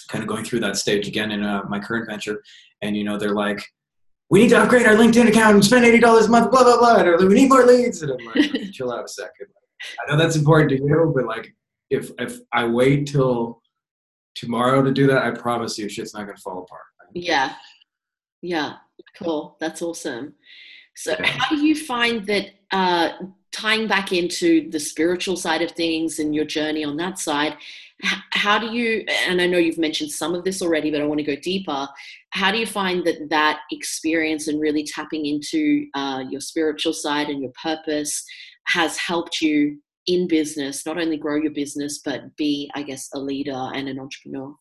[SPEAKER 2] kind of going through that stage again in uh, my current venture. And, you know, they're like, we need to upgrade our LinkedIn account and spend $80 a month, blah, blah, blah. Like, we need more leads. And I'm like, [LAUGHS] chill out a second. I know that's important to you, but like, if, if I wait till tomorrow to do that, I promise you shit's not going to fall apart.
[SPEAKER 1] Yeah. Yeah. Cool. That's awesome. So, yeah. how do you find that uh, tying back into the spiritual side of things and your journey on that side? How do you and i know you've mentioned some of this already but i want to go deeper how do you find that that experience and really tapping into uh, your spiritual side and your purpose has helped you in business not only grow your business but be i guess a leader and an entrepreneur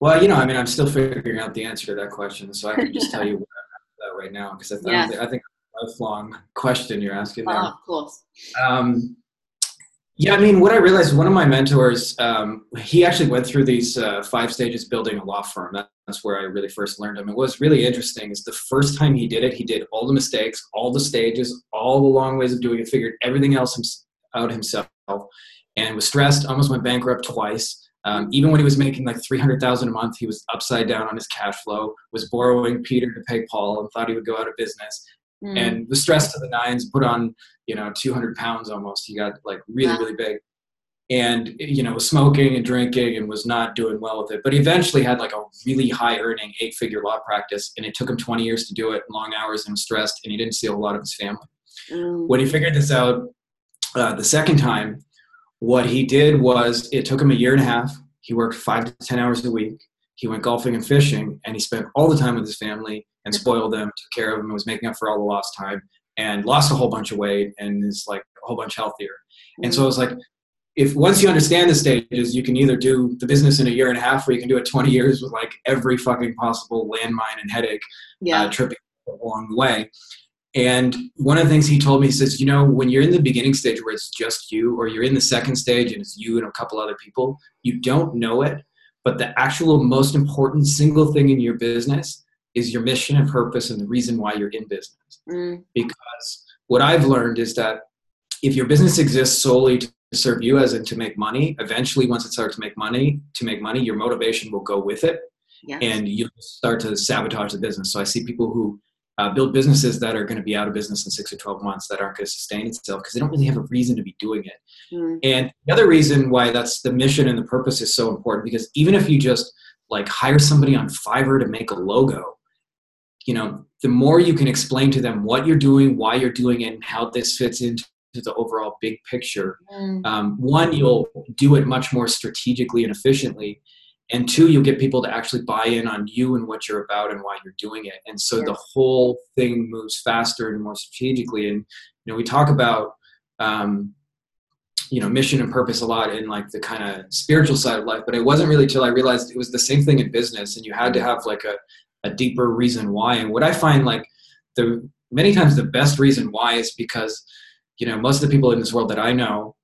[SPEAKER 2] well you know i mean i'm still figuring out the answer to that question so i can just tell you [LAUGHS] that right now because I, yeah. I think a lifelong question you're asking there. Uh,
[SPEAKER 1] of course
[SPEAKER 2] um, yeah, I mean, what I realized, one of my mentors, um, he actually went through these uh, five stages building a law firm. That, that's where I really first learned him. It was really interesting. Is the first time he did it, he did all the mistakes, all the stages, all the long ways of doing it, figured everything else out himself, and was stressed. Almost went bankrupt twice. Um, even when he was making like three hundred thousand a month, he was upside down on his cash flow. Was borrowing Peter to pay Paul, and thought he would go out of business mm. and the stress to the nines put on you know 200 pounds almost he got like really wow. really big and you know was smoking and drinking and was not doing well with it but he eventually had like a really high earning eight figure law practice and it took him 20 years to do it long hours and was stressed and he didn't see a lot of his family mm. when he figured this out uh, the second time what he did was it took him a year and a half he worked five to ten hours a week he went golfing and fishing and he spent all the time with his family and spoiled them, took care of them, was making up for all the lost time, and lost a whole bunch of weight and is like a whole bunch healthier. Mm-hmm. And so it was like, if once you understand the stages, you can either do the business in a year and a half, or you can do it 20 years with like every fucking possible landmine and headache yeah. uh, tripping along the way. And one of the things he told me, he says, you know, when you're in the beginning stage where it's just you, or you're in the second stage and it's you and a couple other people, you don't know it. But the actual most important single thing in your business is your mission and purpose and the reason why you're in business. Mm. Because what I've learned is that if your business exists solely to serve you as in to make money, eventually once it starts to make money, to make money, your motivation will go with it. Yes. And you'll start to sabotage the business. So I see people who uh, build businesses that are going to be out of business in six or 12 months that aren't going to sustain itself because they don't really have a reason to be doing it. Mm. And the other reason why that's the mission and the purpose is so important because even if you just like hire somebody on Fiverr to make a logo, you know, the more you can explain to them what you're doing, why you're doing it, and how this fits into the overall big picture, mm. um, one, you'll do it much more strategically and efficiently. and two you'll get people to actually buy in on you and what you're about and why you're doing it and so
[SPEAKER 1] Yeah.
[SPEAKER 2] the whole thing moves faster and more strategically and you know we talk about um, you know mission and purpose a lot in like the kind of spiritual side of life but it wasn't really till i realized it was the same thing in business and you had to have like a, a deeper reason why. And what i find like the many times the best reason why is because you know most of the people in this world that i know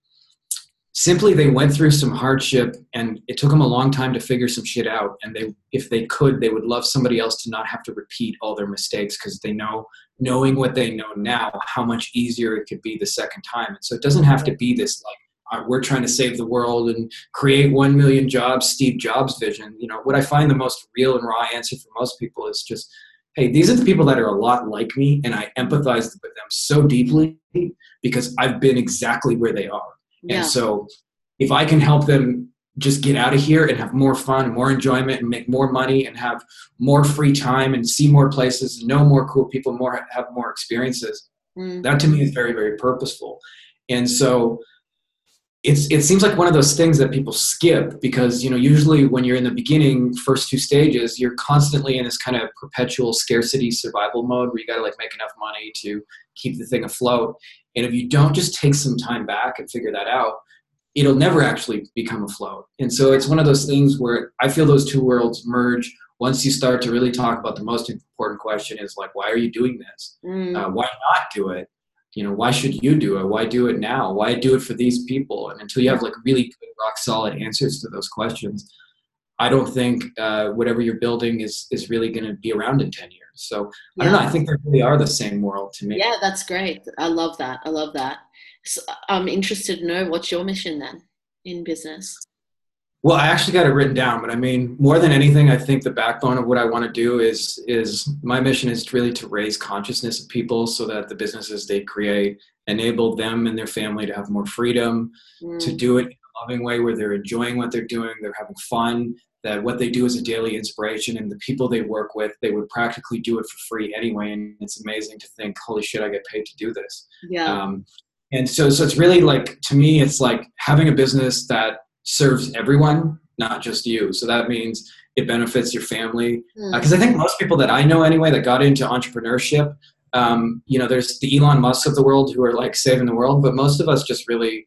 [SPEAKER 2] simply they went through some hardship and it took them a long time to figure some shit out. And they if they could they would love somebody else to not have to repeat all their mistakes because they know knowing what they know now how much easier it could be the second time. And so it doesn't have to be this like we're trying to save the world and create 1 million jobs steve jobs vision you know what i find the most real and raw answer for most people is just hey these are the people that are a lot like me and i empathize with them so deeply because i've been exactly where they are
[SPEAKER 1] Yeah.
[SPEAKER 2] and so if I can help them just get out of here and have more fun, more enjoyment, and make more money and have more free time and see more places, know more cool people, more have more experiences,
[SPEAKER 1] Mm.
[SPEAKER 2] that to me is very, very purposeful. And so it's it seems like one of those things that people skip because you know usually when you're in the beginning first two stages you're constantly in this kind of perpetual scarcity survival mode where you got to like make enough money to keep the thing afloat. And if you don't just take some time back and figure that out it'll never actually become afloat. And so it's one of those things where i feel those two worlds merge once you start to really talk about the most important question is like why are you doing this?
[SPEAKER 1] Mm.
[SPEAKER 2] uh, why not do it you know why should you do it why do it now why do it for these people and until you have like really good rock solid answers to those questions i don't think uh, whatever you're building is is really going to be around in 10 years so i don't know i think they really are the same world to me
[SPEAKER 1] Yeah, that's great. I love that. I love that. So I'm interested to know what's your mission then in business.
[SPEAKER 2] Well, I actually got it written down, but I mean, more than anything, I think the backbone of what I want to do is is my mission is really to raise consciousness of people so that the businesses they create enable them and their family to have more freedom
[SPEAKER 1] Mm.
[SPEAKER 2] to do it in a loving way where they're enjoying what they're doing, they're having fun, that what they do is a daily inspiration, and the people they work with, they would practically do it for free anyway. And it's amazing to think, holy shit, I get paid to do this.
[SPEAKER 1] Yeah.
[SPEAKER 2] Um, and so, so it's really like to me, it's like having a business that serves everyone, not just you. So that means it benefits your family.
[SPEAKER 1] Mm.
[SPEAKER 2] Because I think most people that I know anyway that got into entrepreneurship, um, you know, there's the Elon Musk of the world who are like saving the world, but most of us just really,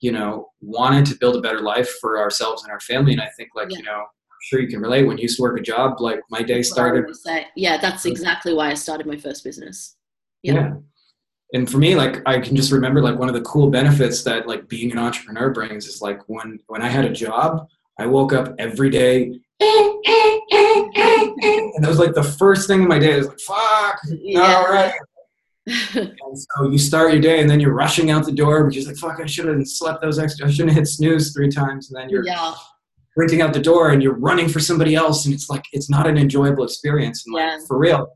[SPEAKER 2] you know, wanted to build a better life for ourselves and our family. And I think like,
[SPEAKER 1] Yeah.
[SPEAKER 2] you know, I'm sure you can relate when you used to work a job, like my day
[SPEAKER 1] That's what I
[SPEAKER 2] started.
[SPEAKER 1] Yeah, that's exactly why I started my first business. Yeah.
[SPEAKER 2] yeah. And for me, like I can just remember like one of the cool benefits that like being an entrepreneur brings is like when when I had a job, I woke up every day eh, eh, eh, and that was like the first thing in my day. I was like, fuck, all right. [LAUGHS] And so you start your day and then you're rushing out the door because you're like, fuck, I should have slept those extra I shouldn't have hit snooze three times. And then you're
[SPEAKER 1] yeah.
[SPEAKER 2] sprinting out the door and you're running for somebody else and it's like it's not an enjoyable experience. And like
[SPEAKER 1] Yeah.
[SPEAKER 2] for real,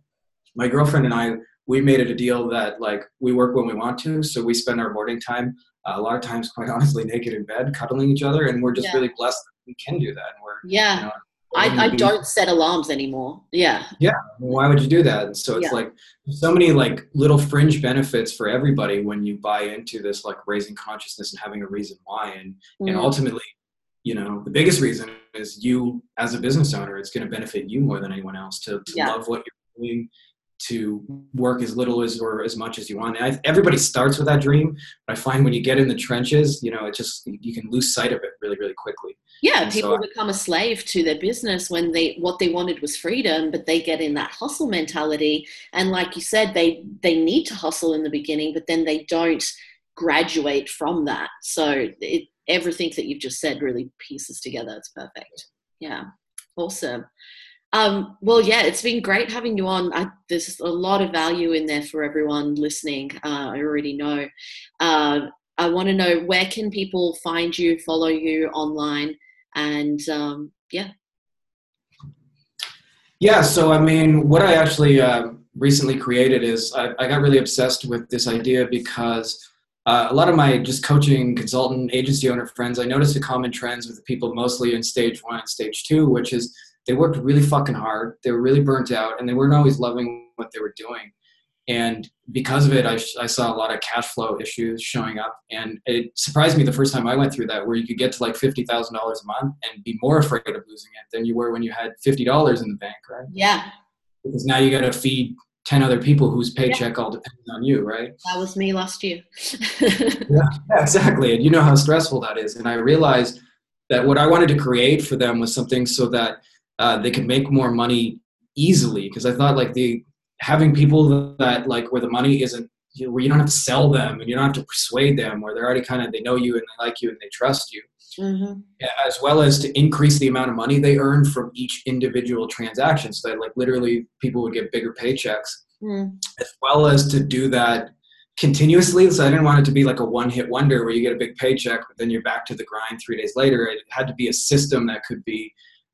[SPEAKER 2] my girlfriend and I we made it a deal that like we work when we want to, so we spend our morning time uh, a lot of times, quite [LAUGHS] honestly, naked in bed, cuddling each other, and we're just
[SPEAKER 1] Yeah.
[SPEAKER 2] really blessed that we can do that. And we're
[SPEAKER 1] Yeah.
[SPEAKER 2] you know,
[SPEAKER 1] I, I don't set alarms anymore. Yeah. Yeah.
[SPEAKER 2] Why would you do that? And so it's
[SPEAKER 1] Yeah.
[SPEAKER 2] like so many like little fringe benefits for everybody when you buy into this like raising consciousness and having a reason why, and and
[SPEAKER 1] Mm.
[SPEAKER 2] ultimately you know the biggest reason is you as a business owner it's going to benefit you more than anyone else to, to
[SPEAKER 1] Yeah.
[SPEAKER 2] love what you're doing to work as little as or as much as you want I, everybody starts with that dream but i find when you get in the trenches you know it just you can lose sight of it really really quickly
[SPEAKER 1] Yeah,
[SPEAKER 2] And
[SPEAKER 1] people
[SPEAKER 2] so-
[SPEAKER 1] become a slave to their business when they what they wanted was freedom, but they get in that hustle mentality. And like you said, they they need to hustle in the beginning, but then they don't graduate from that. So it, everything that you've just said really pieces together. It's perfect. Yeah, awesome. Um, well, yeah, it's been great having you on. I, there's a lot of value in there for everyone listening. Uh, I already know. Uh, I want to know where can people find you, follow you online, and um, yeah,
[SPEAKER 2] Yeah, so I mean, what I actually uh, recently created is I, I got really obsessed with this idea because uh, a lot of my just coaching, consultant, agency owner friends, I noticed a common trends with the people mostly in stage one and stage two, which is they worked really fucking hard, they were really burnt out, and they weren't always loving what they were doing. and because of it, I, I saw a lot of cash flow issues showing up. And it surprised me the first time I went through that, where you could get to like $50,000 a month and be more afraid of losing it than you were when you had $50 in the bank, right?
[SPEAKER 1] Yeah.
[SPEAKER 2] Because now you got to feed 10 other people whose paycheck yeah. all depends on you, right?
[SPEAKER 1] That was me last year. [LAUGHS]
[SPEAKER 2] yeah, yeah, exactly. And you know how stressful that is. And I realized that what I wanted to create for them was something so that uh, they could make more money easily. Because I thought like the having people that like where the money isn't you know, where you don't have to sell them and you don't have to persuade them where they're already kind of they know you and they like you and they trust you mm-hmm. as well as to increase the amount of money they earn from each individual transaction so that like literally people would get bigger paychecks mm. as well as to do that continuously so i didn't want it to be like a one hit wonder where you get a big paycheck but then you're back to the grind three days later it had to be a system that could be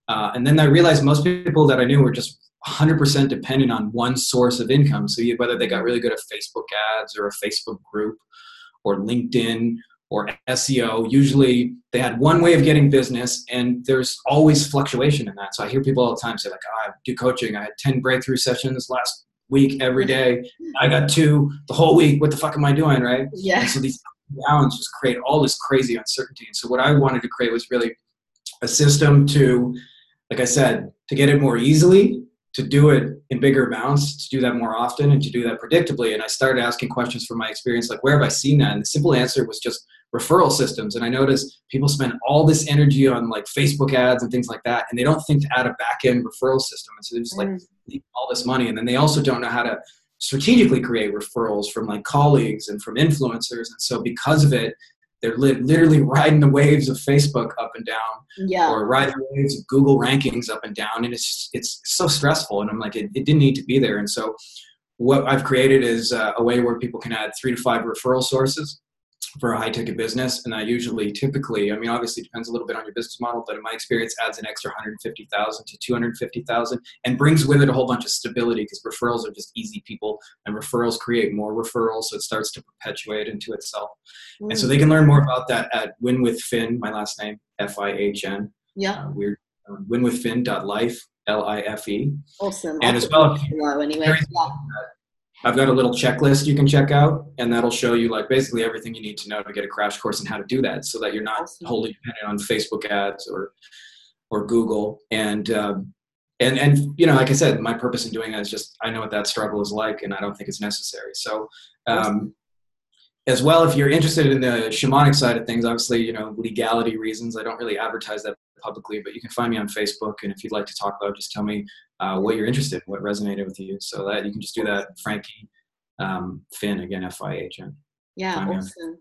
[SPEAKER 2] uh, and then i realized most people that i knew were just 100% dependent on one source of income. So you, whether they got really good at Facebook ads or a Facebook group or LinkedIn or SEO, usually they had one way of getting business and there's always fluctuation in that. So I hear people all the time say like, oh, I do coaching. I had 10 breakthrough sessions last week every day. I got two the whole week. What the fuck am I doing? Right.
[SPEAKER 1] Yeah.
[SPEAKER 2] And so these downs just create all this crazy uncertainty. And so what I wanted to create was really a system to, like I said, to get it more easily to do it in bigger amounts, to do that more often, and to do that predictably. And I started asking questions from my experience, like, where have I seen that? And the simple answer was just referral systems. And I noticed people spend all this energy on like Facebook ads and things like that, and they don't think to add a back end referral system. And so they just like mm. all this money. And then they also don't know how to strategically create referrals from like colleagues and from influencers. And so because of it, they're li- literally riding the waves of Facebook up and down,
[SPEAKER 1] yeah.
[SPEAKER 2] or riding the waves of Google rankings up and down, and it's just it's so stressful. And I'm like, it, it didn't need to be there. And so, what I've created is uh, a way where people can add three to five referral sources for a high ticket business. And I usually, typically, I mean, obviously depends a little bit on your business model, but in my experience, adds an extra 150,000 to 250,000 and brings with it a whole bunch of stability because referrals are just easy people and referrals create more referrals. So it starts to perpetuate into itself. Mm. And so they can learn more about that at Win with Fihn, my last name, F I H N.
[SPEAKER 1] Yeah.
[SPEAKER 2] Uh, weird. Um, winwithfihn.life, L I F E.
[SPEAKER 1] Awesome.
[SPEAKER 2] And as well,
[SPEAKER 1] anyway. Yeah.
[SPEAKER 2] I've got a little checklist you can check out, and that'll show you like basically everything you need to know to get a crash course on how to do that, so that you're not wholly dependent on Facebook ads or or Google. And um, and and you know, like I said, my purpose in doing that is just I know what that struggle is like, and I don't think it's necessary. So. Um, as well, if you're interested in the shamanic side of things, obviously, you know, legality reasons, I don't really advertise that publicly, but you can find me on Facebook. And if you'd like to talk about, just tell me uh, what you're interested in, what resonated with you. So that you can just do that. Frankie um, Fihn again, F I H N.
[SPEAKER 1] Yeah, awesome.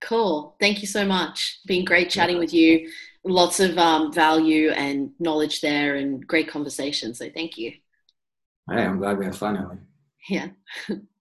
[SPEAKER 1] Cool. Thank you so much. Been great chatting with you. Lots of um, value and knowledge there, and great conversation. So thank you.
[SPEAKER 2] Hey, I'm glad we had fun, Ellie.
[SPEAKER 1] Yeah. [LAUGHS]